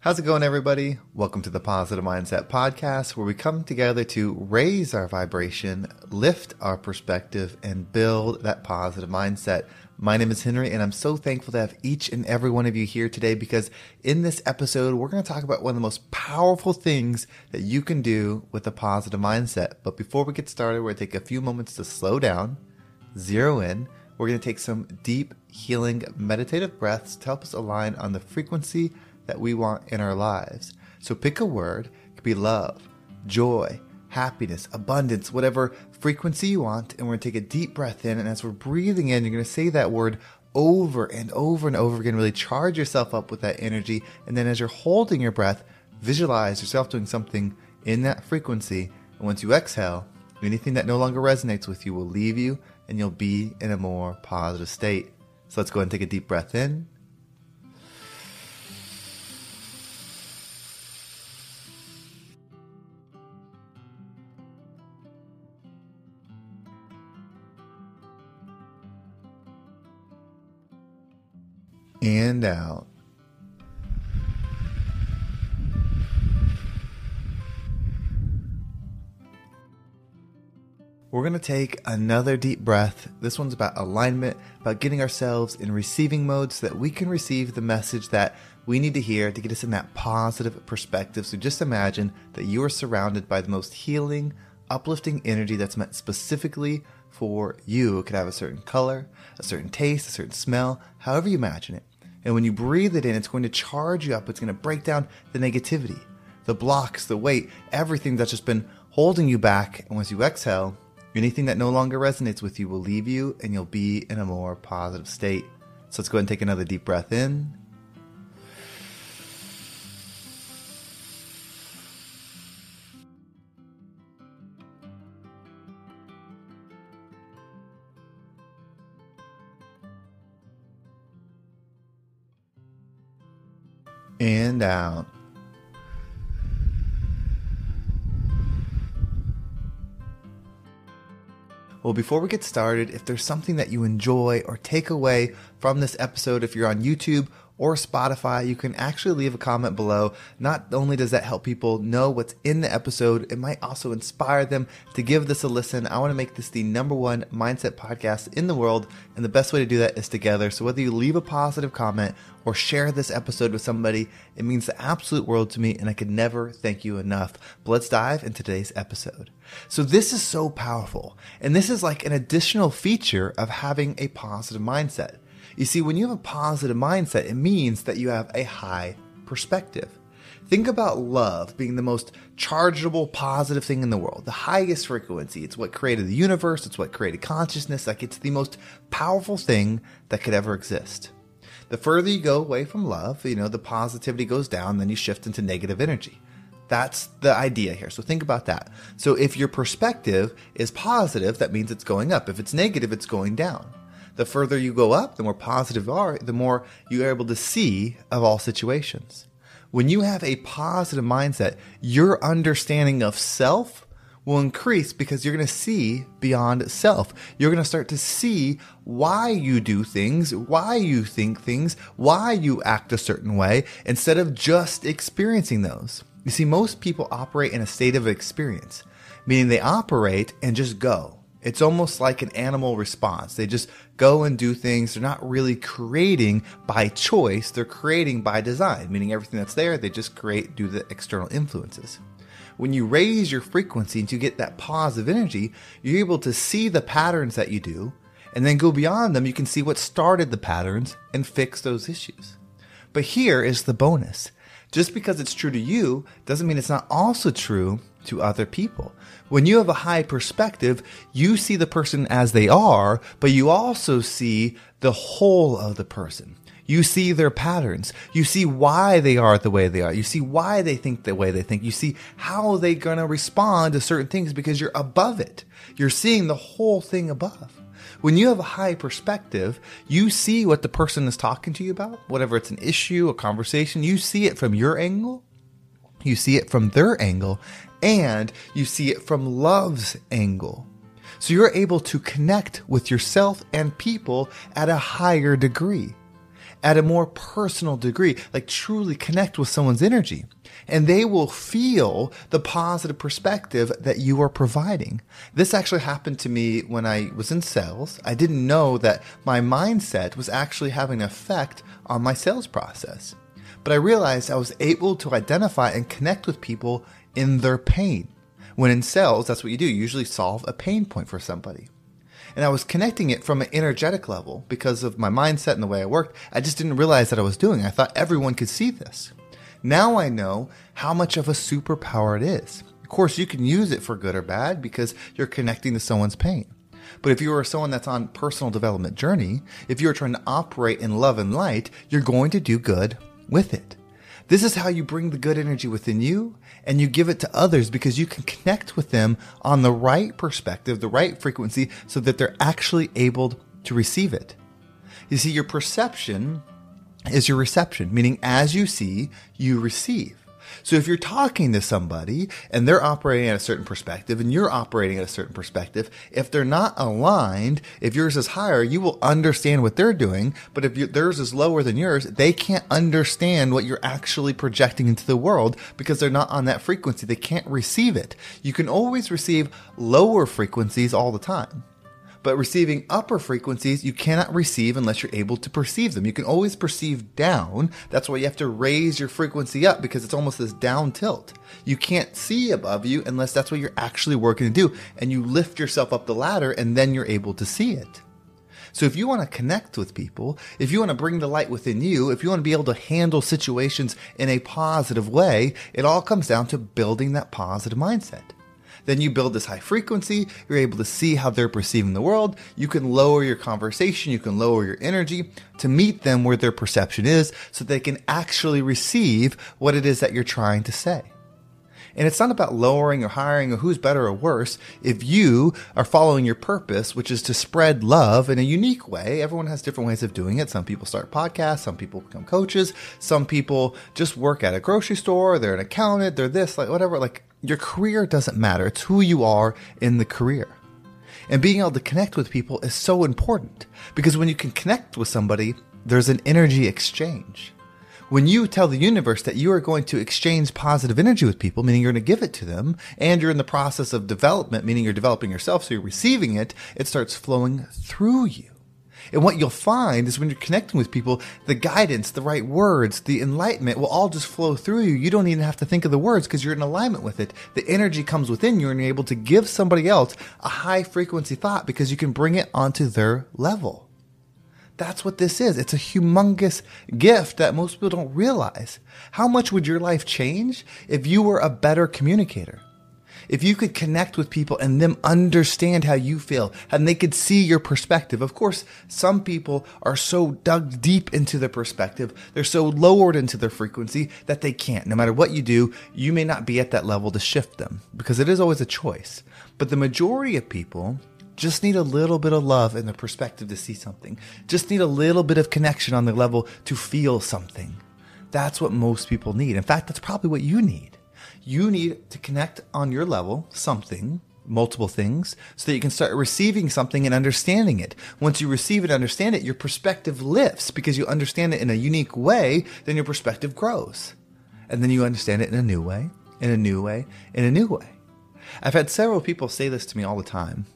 How's it going, everybody? Welcome to the Positive Mindset Podcast, where we come together to raise our vibration, lift our perspective, and build that positive mindset. My name is Henry, and I'm so thankful to have each and every one of you here today because in this episode, we're going to talk about one of the most powerful things that you can do with a positive mindset. But before we get started, we're going to take a few moments to slow down, zero in. We're going to take some deep, healing, meditative breaths to help us align on the frequency that we want in our lives. So pick a word, it could be love, joy, happiness, abundance, whatever frequency you want. And we're going to take a deep breath in. And as we're breathing in, you're going to say that word over and over and over again. Really charge yourself up with that energy. And then as you're holding your breath, visualize yourself doing something in that frequency. And once you exhale, anything that no longer resonates with you will leave you and you'll be in a more positive state. So let's go ahead and take a deep breath in. And out. We're going to take another deep breath. This one's about alignment, about getting ourselves in receiving mode so that we can receive the message that we need to hear to get us in that positive perspective. So just imagine that you are surrounded by the most healing, uplifting energy that's meant specifically for you. It could have a certain color, a certain taste, a certain smell, however you imagine it. And when you breathe it in, it's going to charge you up. It's going to break down the negativity, the blocks, the weight, everything that's just been holding you back. And once you exhale, anything that no longer resonates with you will leave you and you'll be in a more positive state. So let's go ahead and take another deep breath in. And out. Well, before we get started, if there's something that you enjoy or take away from this episode, if you're on YouTube or Spotify, you can actually leave a comment below. Not only does that help people know what's in the episode, it might also inspire them to give this a listen. I want to make this the number one mindset podcast in the world, and the best way to do that is together. So whether you leave a positive comment or share this episode with somebody, it means the absolute world to me, and I could never thank you enough. But let's dive into today's episode. So this is so powerful, and this is like an additional feature of having a positive mindset. You see, when you have a positive mindset, it means that you have a high perspective. Think about love being the most chargeable, positive thing in the world, the highest frequency. It's what created the universe, it's what created consciousness. Like, it's the most powerful thing that could ever exist. The further you go away from love, you know, the positivity goes down, then you shift into negative energy. That's the idea here. So think about that. So if your perspective is positive, that means it's going up. If it's negative, it's going down the further you go up, the more positive you are, the more you're able to see of all situations. When you have a positive mindset, your understanding of self will increase because you're going to see beyond self. You're going to start to see why you do things, why you think things, why you act a certain way, instead of just experiencing those. You see, most people operate in a state of experience, meaning they operate and just go. It's almost like an animal response. They just go and do things. They're not really creating by choice, they're creating by design, meaning everything that's there, they just create due to the external influences. When you raise your frequency and you get that positive energy, you're able to see the patterns that you do and then go beyond them. You can see what started the patterns and fix those issues. But here is the bonus. Just because it's true to you doesn't mean it's not also true to other people. When you have a high perspective, you see the person as they are, but you also see the whole of the person. You see their patterns. You see why they are the way they are. You see why they think the way they think. You see how they're going to respond to certain things because you're above it. You're seeing the whole thing above. When you have a high perspective, you see what the person is talking to you about, whatever it's an issue, a conversation, you see it from your angle, you see it from their angle, and you see it from love's angle. So you're able to connect with yourself and people at a higher degree. at a more personal degree, like truly connect with someone's energy. And they will feel the positive perspective that you are providing. This actually happened to me when I was in sales. I didn't know that my mindset was actually having an effect on my sales process. But I realized I was able to identify and connect with people in their pain. When in sales, that's what you do. You usually solve a pain point for somebody. And I was connecting it from an energetic level because of my mindset and the way I worked. I just didn't realize that I was doing. I thought everyone could see this. Now I know how much of a superpower it is. Of course, you can use it for good or bad because you're connecting to someone's pain. But if you are someone that's on personal development journey, if you're trying to operate in love and light, you're going to do good with it. This is how you bring the good energy within you and you give it to others because you can connect with them on the right perspective, the right frequency, so that they're actually able to receive it. You see, your perception is your reception, meaning as you see, you receive. So if you're talking to somebody and they're operating at a certain perspective and you're operating at a certain perspective, if they're not aligned, if yours is higher, you will understand what they're doing. But if you, theirs is lower than yours, they can't understand what you're actually projecting into the world because they're not on that frequency. They can't receive it. You can always receive lower frequencies all the time. But receiving upper frequencies, you cannot receive unless you're able to perceive them. You can always perceive down. That's why you have to raise your frequency up because it's almost this down tilt. You can't see above you unless that's what you're actually working to do. And you lift yourself up the ladder and then you're able to see it. So if you want to connect with people, if you want to bring the light within you, if you want to be able to handle situations in a positive way, it all comes down to building that positive mindset. Then you build this high frequency. You're able to see how they're perceiving the world. You can lower your conversation. You can lower your energy to meet them where their perception is so they can actually receive what it is that you're trying to say. And it's not about lowering or hiring or who's better or worse. If you are following your purpose, which is to spread love in a unique way, everyone has different ways of doing it. Some people start podcasts, some people become coaches, some people just work at a grocery store, they're an accountant, they're this, like whatever. Like your career doesn't matter. It's who you are in the career. And being able to connect with people is so important because when you can connect with somebody, there's an energy exchange. When you tell the universe that you are going to exchange positive energy with people, meaning you're going to give it to them, and you're in the process of development, meaning you're developing yourself, so you're receiving it, it starts flowing through you. And what you'll find is when you're connecting with people, the guidance, the right words, the enlightenment will all just flow through you. You don't even have to think of the words because you're in alignment with it. The energy comes within you and you're able to give somebody else a high frequency thought because you can bring it onto their level. That's what this is. It's a humongous gift that most people don't realize. How much would your life change if you were a better communicator? if you could connect with people and them understand how you feel and they could see your perspective. Of course, some people are so dug deep into their perspective, they're so lowered into their frequency that they can't. No matter what you do, you may not be at that level to shift them because it is always a choice. But the majority of people just need a little bit of love and the perspective to see something. Just need a little bit of connection on the level to feel something. That's what most people need. In fact, that's probably what you need you need to connect on your level something multiple things so that you can start receiving something and understanding it. Once you receive it, understand it, your perspective lifts because you understand it in a unique way, then your perspective grows. And then you understand it in a new way, in a new way, in a new way. I've had several people say this to me all the time.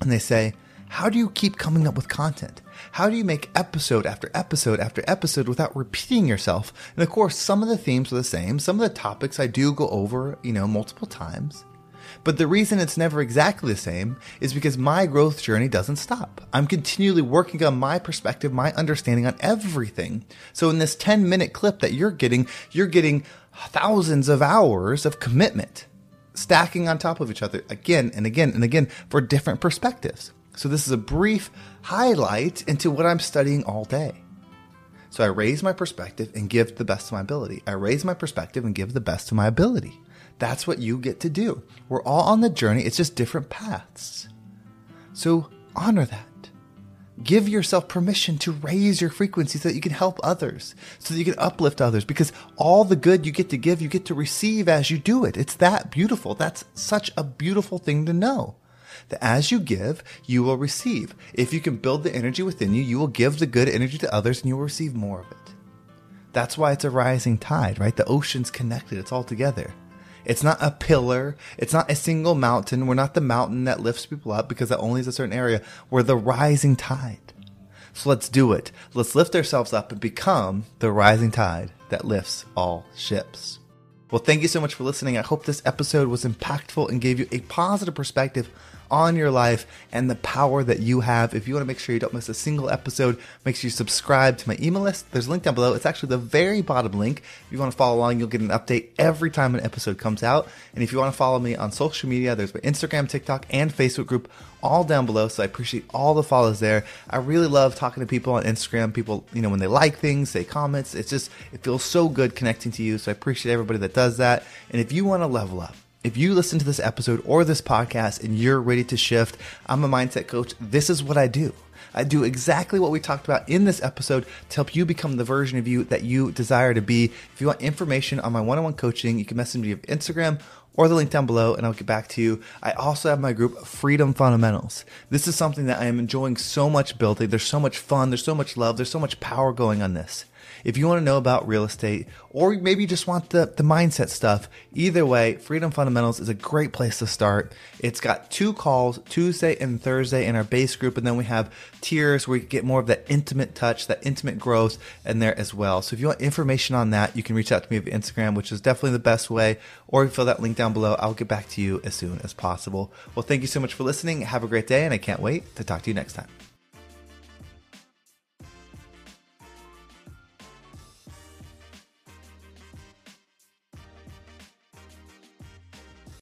And they say, How do you keep coming up with content? How do you make episode after episode after episode without repeating yourself? And of course, some of the themes are the same. Some of the topics I do go over, you know, multiple times. But the reason it's never exactly the same is because my growth journey doesn't stop. I'm continually working on my perspective, my understanding on everything. So in this 10 minute clip that you're getting, you're getting thousands of hours of commitment stacking on top of each other again and again and again for different perspectives. So this is a brief highlight into what I'm studying all day. So I raise my perspective and give the best of my ability. I raise my perspective and give the best of my ability. That's what you get to do. We're all on the journey, it's just different paths. So honor that. Give yourself permission to raise your frequency so that you can help others, so that you can uplift others, because all the good you get to give, you get to receive as you do it. It's that beautiful. That's such a beautiful thing to know. that as you give, you will receive. If you can build the energy within you, you will give the good energy to others and you will receive more of it. That's why it's a rising tide, right? The ocean's connected, it's all together. It's not a pillar. It's not a single mountain. We're not the mountain that lifts people up because that only is a certain area. We're the rising tide. So let's do it. Let's lift ourselves up and become the rising tide that lifts all ships. Well, thank you so much for listening. I hope this episode was impactful and gave you a positive perspective on your life and the power that you have. If you want to make sure you don't miss a single episode, make sure you subscribe to my email list. There's a link down below. It's actually the very bottom link. If you want to follow along, you'll get an update every time an episode comes out. And if you want to follow me on social media, there's my Instagram, TikTok, and Facebook group all down below. So I appreciate all the follows there. I really love talking to people on Instagram. People, you know, when they like things, say comments. It's just, it feels so good connecting to you. So I appreciate everybody that does that. And if you want to level up, if you listen to this episode or this podcast and you're ready to shift, I'm a mindset coach. This is what I do. I do exactly what we talked about in this episode to help you become the version of you that you desire to be. If you want information on my one on one coaching, you can message me on Instagram or the link down below and I'll get back to you. I also have my group Freedom Fundamentals. This is something that I am enjoying so much building. There's so much fun, there's so much love, there's so much power going on this. If you want to know about real estate, or maybe you just want the, the mindset stuff, either way, Freedom Fundamentals is a great place to start. It's got two calls, Tuesday and Thursday in our base group, and then we have tiers where you get more of that intimate touch, that intimate growth in there as well. So if you want information on that, you can reach out to me via Instagram, which is definitely the best way, or you fill that link down below. I'll get back to you as soon as possible. Well, thank you so much for listening. Have a great day, and I can't wait to talk to you next time.